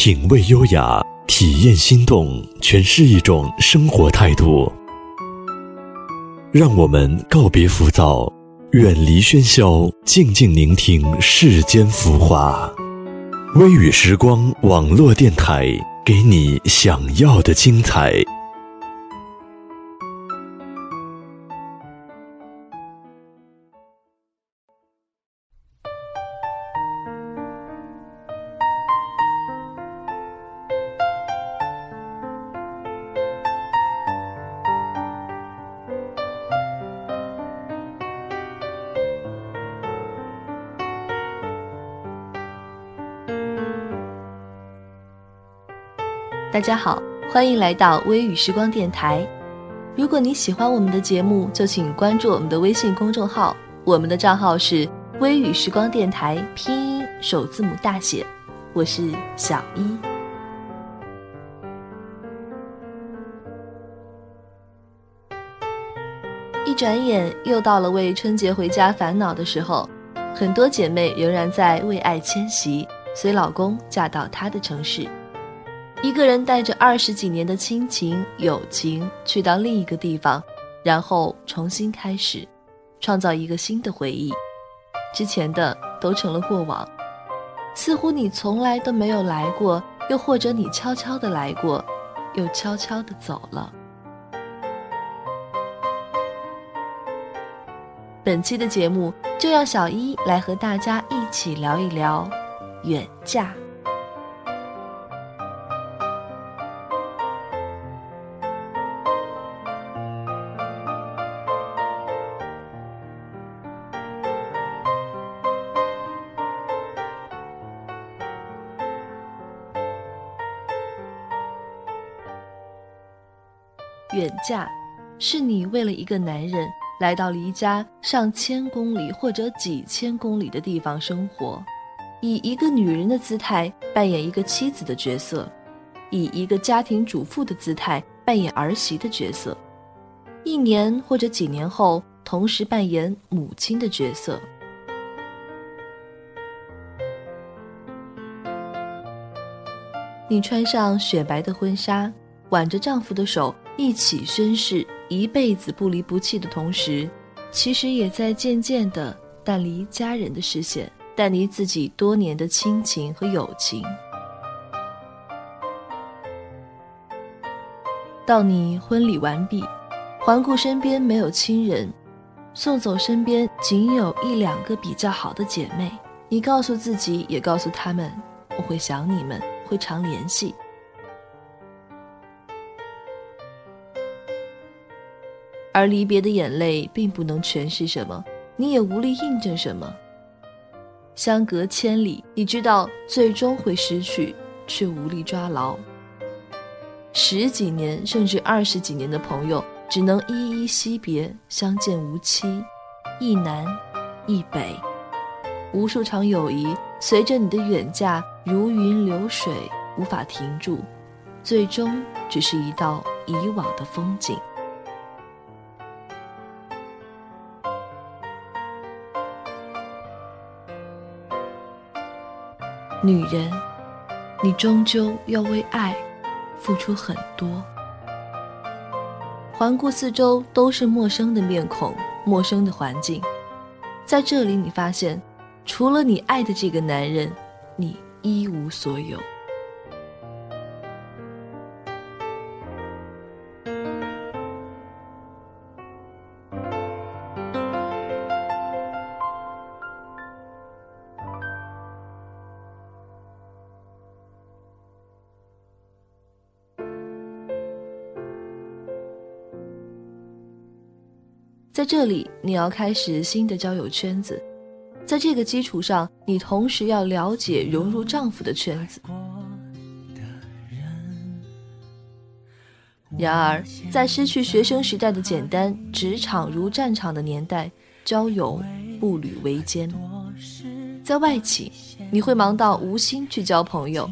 品味优雅，体验心动，诠释一种生活态度。让我们告别浮躁，远离喧嚣，静静聆听世间浮华。微雨时光网络电台，给你想要的精彩。大家好，欢迎来到微雨时光电台。如果你喜欢我们的节目，就请关注我们的微信公众号，我们的账号是微雨时光电台，拼音首字母大写。我是小一。一转眼又到了为春节回家烦恼的时候，很多姐妹仍然在为爱迁徙，随老公嫁到他的城市。一个人带着二十几年的亲情友情去到另一个地方，然后重新开始，创造一个新的回忆，之前的都成了过往。似乎你从来都没有来过，又或者你悄悄的来过，又悄悄的走了。本期的节目就让小一来和大家一起聊一聊远嫁。远嫁，是你为了一个男人来到离家上千公里或者几千公里的地方生活，以一个女人的姿态扮演一个妻子的角色，以一个家庭主妇的姿态扮演儿媳的角色，一年或者几年后同时扮演母亲的角色。你穿上雪白的婚纱，挽着丈夫的手。一起宣誓一辈子不离不弃的同时，其实也在渐渐的淡离家人的视线，淡离自己多年的亲情和友情。到你婚礼完毕，环顾身边没有亲人，送走身边仅有一两个比较好的姐妹，你告诉自己，也告诉他们，我会想你们，会常联系。而离别的眼泪并不能诠释什么，你也无力印证什么。相隔千里，你知道最终会失去，却无力抓牢。十几年甚至二十几年的朋友，只能依依惜别，相见无期，一南一北。无数场友谊随着你的远嫁如云流水，无法停住，最终只是一道以往的风景。女人，你终究要为爱付出很多。环顾四周，都是陌生的面孔，陌生的环境。在这里，你发现，除了你爱的这个男人，你一无所有。在这里，你要开始新的交友圈子，在这个基础上，你同时要了解融入丈夫的圈子。然而，在失去学生时代的简单，职场如战场的年代，交友步履维艰。在外企，你会忙到无心去交朋友；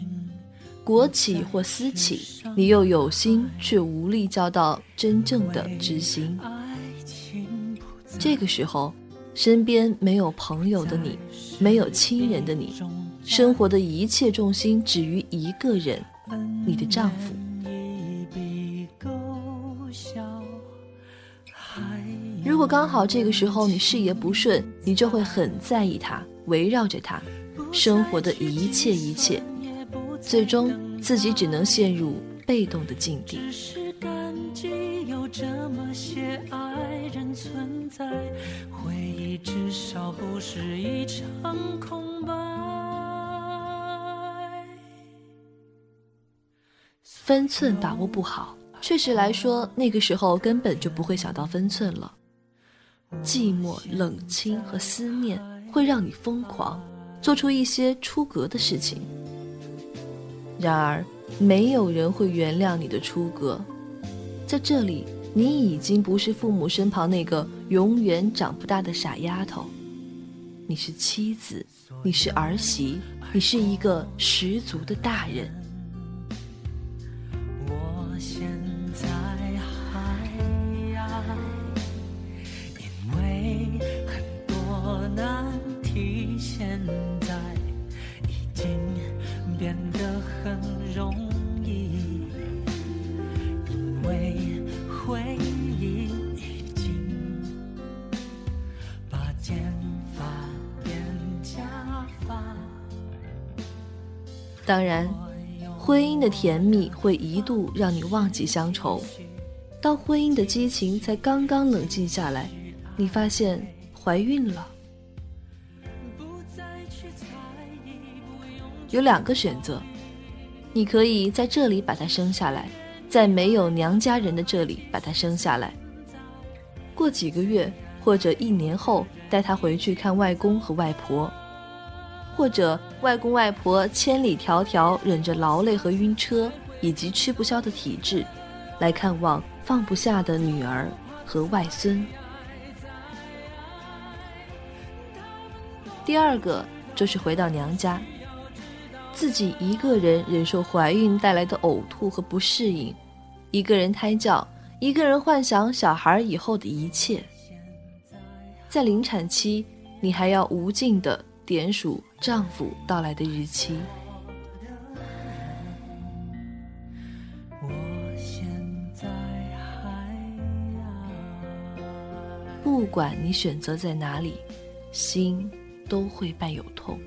国企或私企，你又有心却无力交到真正的知心。这个时候，身边没有朋友的你，没有亲人的你，生活的一切重心止于一个人，你的丈夫。如果刚好这个时候你事业不顺，你就会很在意他，围绕着他，生活的一切一切，最终自己只能陷入被动的境地。些爱仍存在，回忆至少不是一场空白分寸把握不好，确实来说，那个时候根本就不会想到分寸了。寂寞、冷清和思念会让你疯狂，做出一些出格的事情。然而，没有人会原谅你的出格。在这里，你已经不是父母身旁那个永远长不大的傻丫头，你是妻子，你是儿媳，你是一个十足的大人。当然，婚姻的甜蜜会一度让你忘记乡愁。当婚姻的激情才刚刚冷静下来，你发现怀孕了。有两个选择，你可以在这里把他生下来，在没有娘家人的这里把他生下来。过几个月或者一年后，带他回去看外公和外婆。或者外公外婆千里迢迢忍着劳累和晕车以及吃不消的体质，来看望放不下的女儿和外孙。第二个就是回到娘家，自己一个人忍受怀孕带来的呕吐和不适应，一个人胎教，一个人幻想小孩以后的一切。在临产期，你还要无尽的。点数丈夫到来的日期。不管你选择在哪里，心都会伴有痛。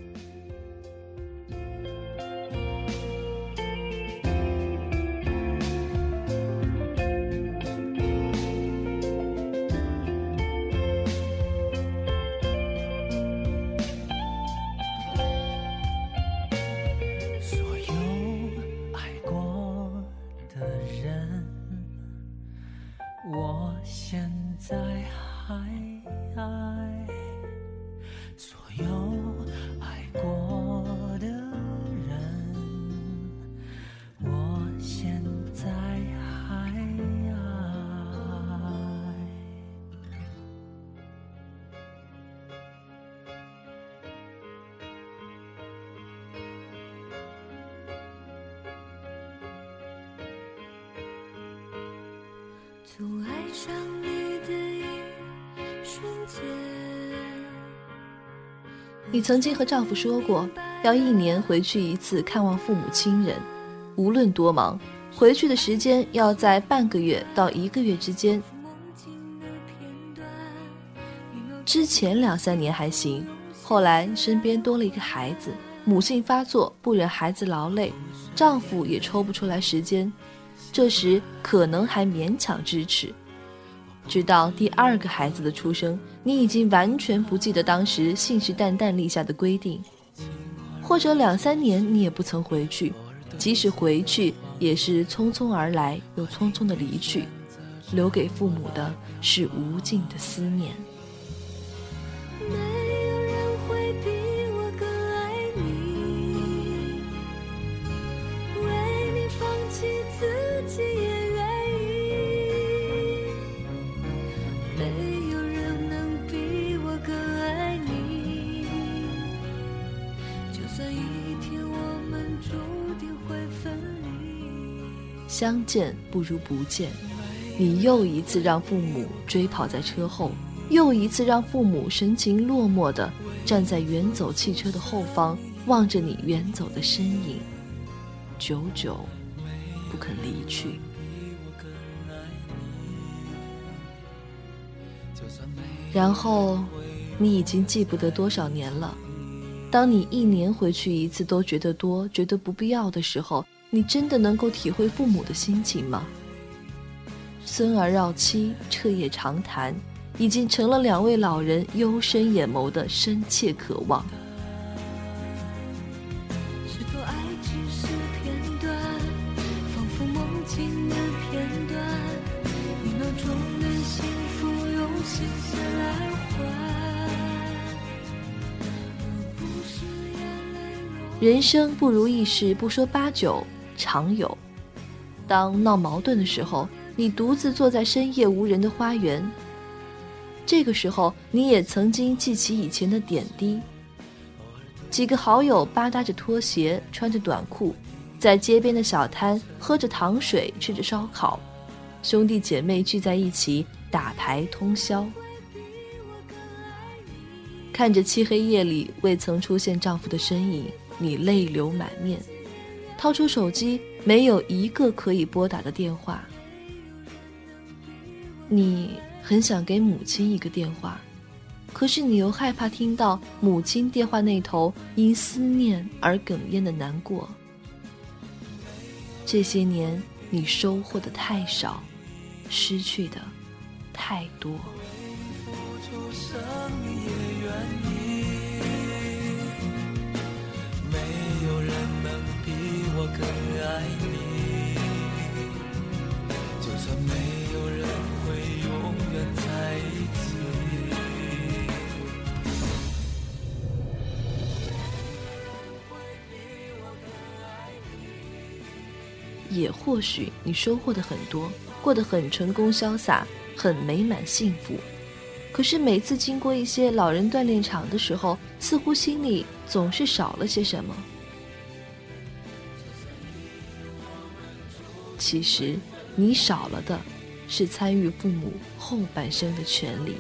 从爱上你的一瞬间。你曾经和丈夫说过，要一年回去一次看望父母亲人，无论多忙，回去的时间要在半个月到一个月之间。之前两三年还行，后来身边多了一个孩子，母性发作，不忍孩子劳累，丈夫也抽不出来时间。这时可能还勉强支持，直到第二个孩子的出生，你已经完全不记得当时信誓旦旦立下的规定，或者两三年你也不曾回去，即使回去也是匆匆而来又匆匆的离去，留给父母的是无尽的思念。相见不如不见，你又一次让父母追跑在车后，又一次让父母神情落寞的站在远走汽车的后方，望着你远走的身影，久久不肯离去。然后，你已经记不得多少年了。当你一年回去一次都觉得多、觉得不必要的时候，你真的能够体会父母的心情吗？孙儿绕膝，彻夜长谈，已经成了两位老人幽深眼眸的深切渴望。人生不如意事不说八九，常有。当闹矛盾的时候，你独自坐在深夜无人的花园。这个时候，你也曾经记起以前的点滴。几个好友吧嗒着拖鞋，穿着短裤，在街边的小摊喝着糖水，吃着烧烤，兄弟姐妹聚在一起打牌通宵。看着漆黑夜里未曾出现丈夫的身影。你泪流满面，掏出手机，没有一个可以拨打的电话。你很想给母亲一个电话，可是你又害怕听到母亲电话那头因思念而哽咽的难过。这些年，你收获的太少，失去的太多。更爱你，就算没有人会永远在一起。也或许你收获的很多，过得很成功潇洒，很美满幸福。可是每次经过一些老人锻炼场的时候，似乎心里总是少了些什么。其实，你少了的，是参与父母后半生的权利。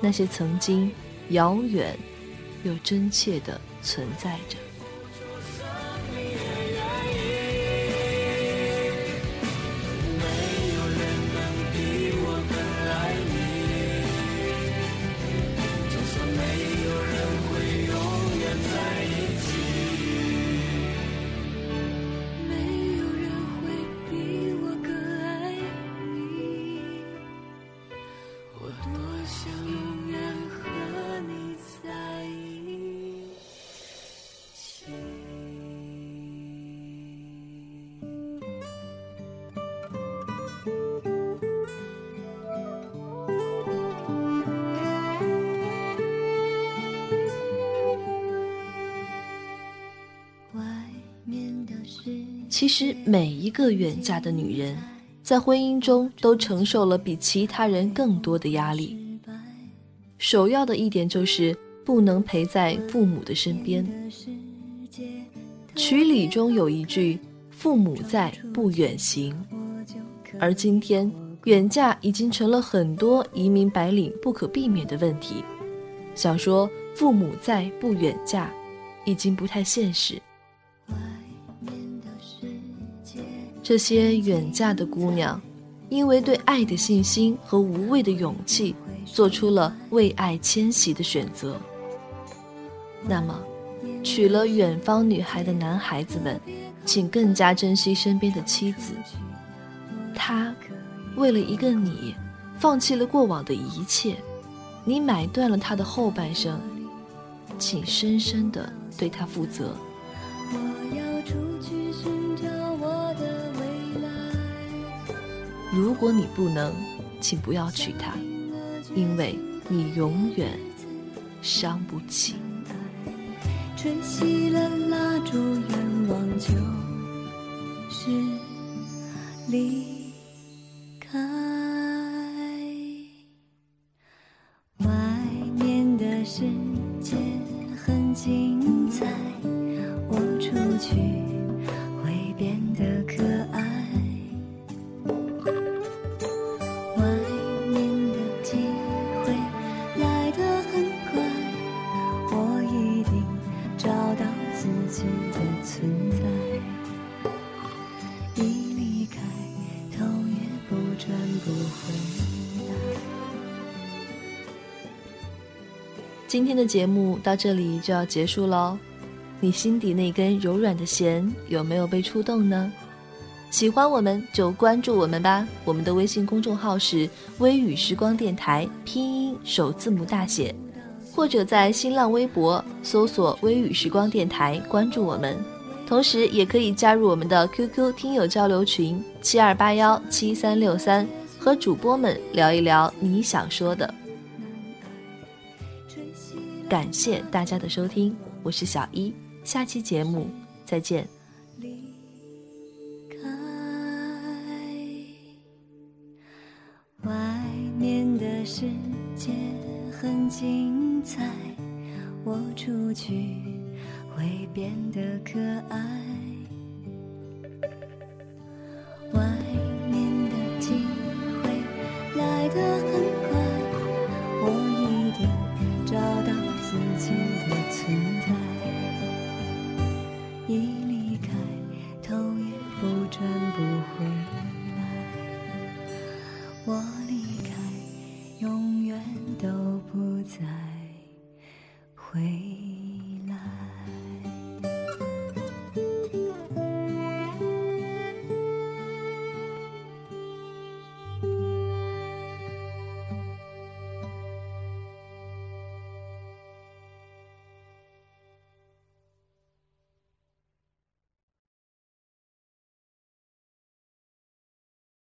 那些曾经遥远又真切的存在着。其实每一个远嫁的女人，在婚姻中都承受了比其他人更多的压力。首要的一点就是不能陪在父母的身边。曲礼中有一句“父母在，不远行”，而今天远嫁已经成了很多移民白领不可避免的问题。想说父母在不远嫁，已经不太现实。这些远嫁的姑娘，因为对爱的信心和无畏的勇气，做出了为爱迁徙的选择。那么，娶了远方女孩的男孩子们，请更加珍惜身边的妻子。他，为了一个你，放弃了过往的一切，你买断了他的后半生，请深深的对他负责。我要出去寻找我的如果你不能，请不要娶她，因为你永远伤不起。吹熄了蜡烛，愿望就是离开。外面的世界很精彩，我出去。今天的节目到这里就要结束喽，你心底那根柔软的弦有没有被触动呢？喜欢我们就关注我们吧，我们的微信公众号是“微雨时光电台”，拼音首字母大写，或者在新浪微博搜索“微雨时光电台”关注我们，同时也可以加入我们的 QQ 听友交流群七二八幺七三六三，和主播们聊一聊你想说的。感谢大家的收听，我是小一，下期节目再见。世界很精彩，我出去会变得可爱。不回来。我。